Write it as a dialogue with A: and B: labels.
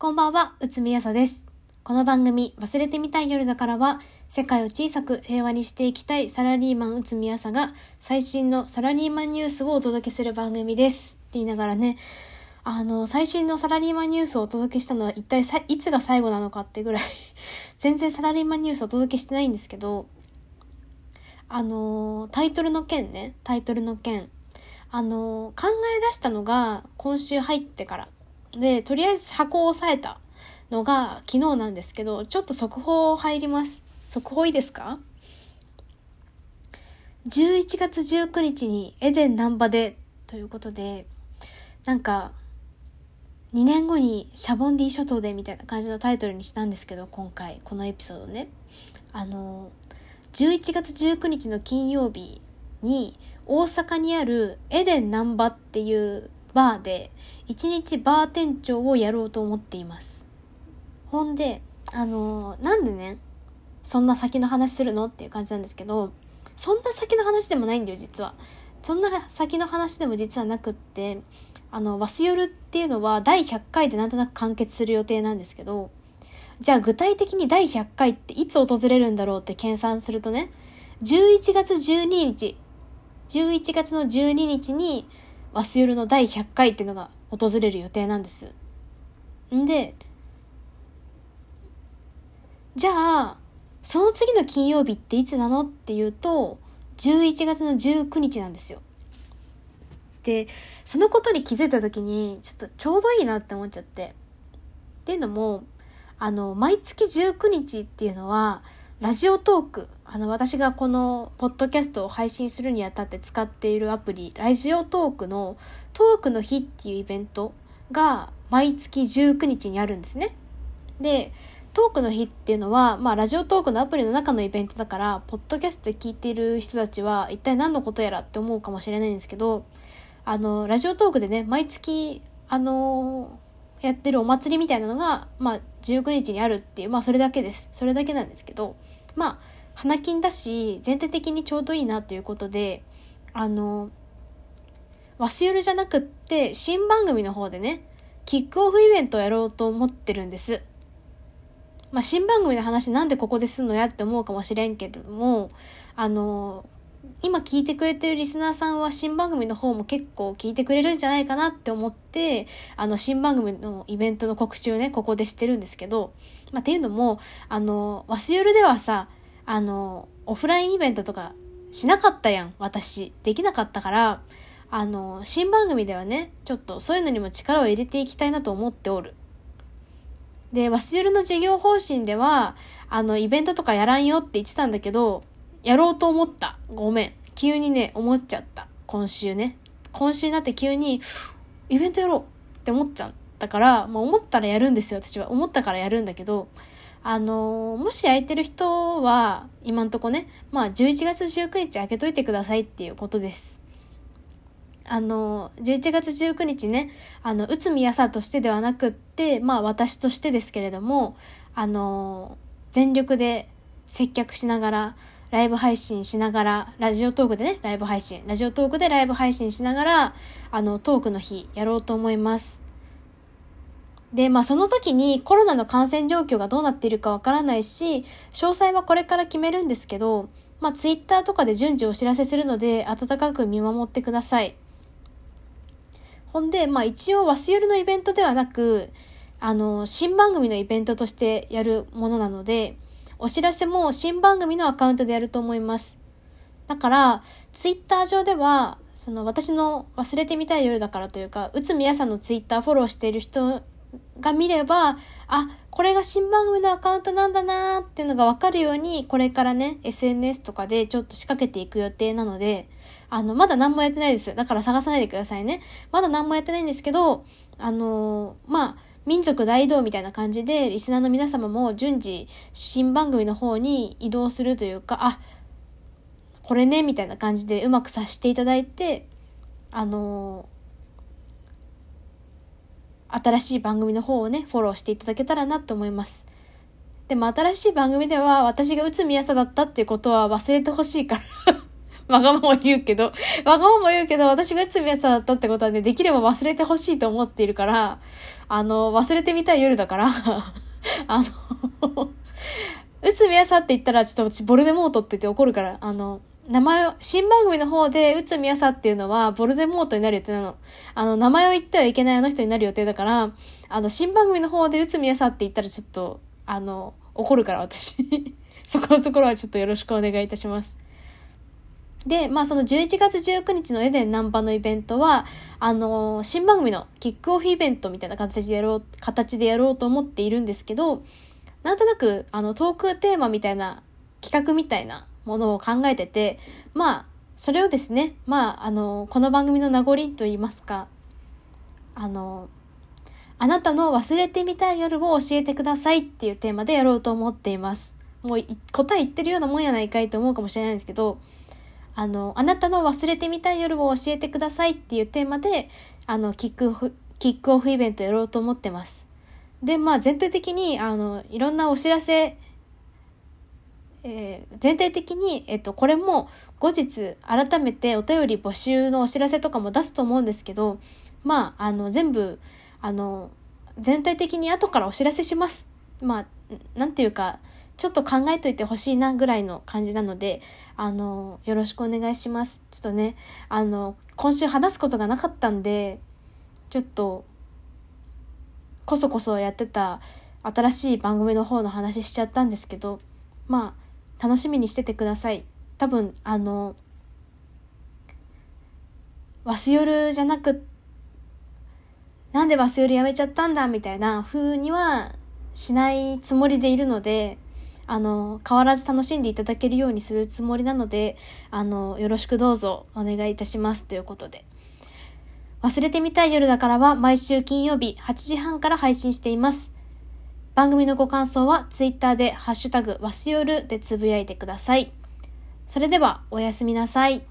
A: こんばんは、うつみやさです。この番組、忘れてみたい夜だからは、世界を小さく平和にしていきたいサラリーマンうつみやさが、最新のサラリーマンニュースをお届けする番組です。って言いながらね、あの、最新のサラリーマンニュースをお届けしたのは一体さいつが最後なのかってぐらい、全然サラリーマンニュースをお届けしてないんですけど、あの、タイトルの件ね、タイトルの件。あの、考え出したのが今週入ってから。で、とりあえず箱を押さえたのが昨日なんですけど、ちょっと速報入ります。速報いいですか ?11 月19日にエデン難波でということで、なんか、2年後にシャボンディ諸島でみたいな感じのタイトルにしたんですけど、今回、このエピソードね。あの、11月19日の金曜日に大阪にあるエデン難波っていうバーで一日バー店長をやろうと思っています。ほんで、あのーなんでね、そんな先の話するのっていう感じなんですけど、そんな先の話でもないんだよ、実は。そんな先の話でも実はなくって、あの、ワスヨルっていうのは第100回でなんとなく完結する予定なんですけど、じゃあ具体的に第100回っていつ訪れるんだろうって計算するとね、11月12日、11月の12日に、ワスヨルの第100回っていうのが訪れる予定なんです。んで、じゃあ、その次の金曜日っていつなのっていうと、11月の19日なんですよ。で、そのことに気づいた時に、ちょっとちょうどいいなって思っちゃって。っていうのも、あの、毎月19日っていうのは、ラジオトーク、あの、私がこの、ポッドキャストを配信するにあたって使っているアプリ、ラジオトークの、トークの日っていうイベントが、毎月19日にあるんですね。で、トークの日っていうのは、まあ、ラジオトークのアプリの中のイベントだから、ポッドキャストで聞いている人たちは、一体何のことやらって思うかもしれないんですけど、あの、ラジオトークでね、毎月、あのやってるお祭りみたいなのが、まあ、19日にあるっていう、まあ、それだけです。それだけなんですけど、まあ、花金だし、全体的にちょうどいいなということで、あの、ワスヨルじゃなくって、新番組の方でね、キックオフイベントをやろうと思ってるんです。まあ、新番組の話なんでここですんのやって思うかもしれんけども、あの、今聞いてくれてるリスナーさんは新番組の方も結構聞いてくれるんじゃないかなって思って、あの、新番組のイベントの告知をね、ここでしてるんですけど、まあ、っていうのも、あの、ワスヨルではさ、あの、オフラインイベントとかしなかったやん、私。できなかったから、あの、新番組ではね、ちょっとそういうのにも力を入れていきたいなと思っておる。で、ワスヨルの事業方針では、あの、イベントとかやらんよって言ってたんだけど、やろうと思った。ごめん。急にね、思っちゃった。今週ね。今週になって急に、イベントやろうって思っちゃうったから、まあ、思ったらやるんですよ、私は。思ったからやるんだけど、あのもし空いてる人は、今んとこね、まあ、11月19日開けといてくださいっていうことです。あのー、11月19日ね、あの、内海やさとしてではなくって、まあ、私としてですけれども、あの全力で接客しながら、ライブ配信しながら、ラジオトークでね、ライブ配信、ラジオトークでライブ配信しながら、あの、トークの日やろうと思います。で、まあその時にコロナの感染状況がどうなっているかわからないし、詳細はこれから決めるんですけど、まあツイッターとかで順次お知らせするので、温かく見守ってください。ほんで、まあ一応、ワスヨルのイベントではなく、あの、新番組のイベントとしてやるものなので、お知らせも新番組のアカウントでやると思います。だから、ツイッター上では、その私の忘れてみたい夜だからというか、内海やさんのツイッターフォローしている人が見れば、あ、これが新番組のアカウントなんだなーっていうのがわかるように、これからね、SNS とかでちょっと仕掛けていく予定なので、あの、まだ何もやってないです。だから探さないでくださいね。まだ何もやってないんですけど、あのーまあ、民族大移動みたいな感じで、リスナーの皆様も順次、新番組の方に移動するというか、あ、これね、みたいな感じでうまくさせていただいて、あのー新しい番組の方をね、フォローしていただけたらなと思います。でも新しい番組では私が内海やさだったっていうことは忘れてほしいから。わがまま言うけど、わがまま言うけど、私が内海朝だったってことはね、できれば忘れてほしいと思っているから、あの、忘れてみたい夜だから、あの、内海朝って言ったら、ちょっと私ボルデモートって言って怒るから、あの、名前を、新番組の方で、内海朝っていうのは、ボルデモートになる予定なの。あの、名前を言ってはいけないあの人になる予定だから、あの、新番組の方で内海朝って言ったらちょっと、あの、怒るから私。そこのところはちょっとよろしくお願いいたします。で、まあその11月19日のエデンナンパのイベントは、あのー、新番組のキックオフイベントみたいな形でやろう、形でやろうと思っているんですけど、なんとなく、あの、トークテーマみたいな、企画みたいなものを考えてて、まあ、それをですね、まあ、あの、この番組の名残と言いますか、あの、あなたの忘れてみたい夜を教えてくださいっていうテーマでやろうと思っています。もう答え言ってるようなもんやないかいと思うかもしれないんですけど、あの、あなたの忘れてみたい夜を教えてくださいっていうテーマで、あの、キックオフ、キックオフイベントやろうと思ってます。で、まあ全体的に、あの、いろんなお知らせ、えー、全体的に、えっと、これも後日改めてお便り募集のお知らせとかも出すと思うんですけど、まあ、あの、全部、あの、全体的に後からお知らせします。まあ、なんていうか、ちょっと考えといてほしいなぐらいの感じなので、あの、よろしくお願いします。ちょっとね、あの、今週話すことがなかったんで、ちょっと、こそこそやってた新しい番組の方の話しちゃったんですけど、まあ、楽しみにしててください。多分、あの、わす夜じゃなく、なんでわす夜やめちゃったんだみたいな風にはしないつもりでいるので、あの、変わらず楽しんでいただけるようにするつもりなので、あの、よろしくどうぞお願いいたしますということで。忘れてみたい夜だからは毎週金曜日8時半から配信しています。番組のご感想は Twitter でハッシュタグわしよるでつぶやいてください。それではおやすみなさい。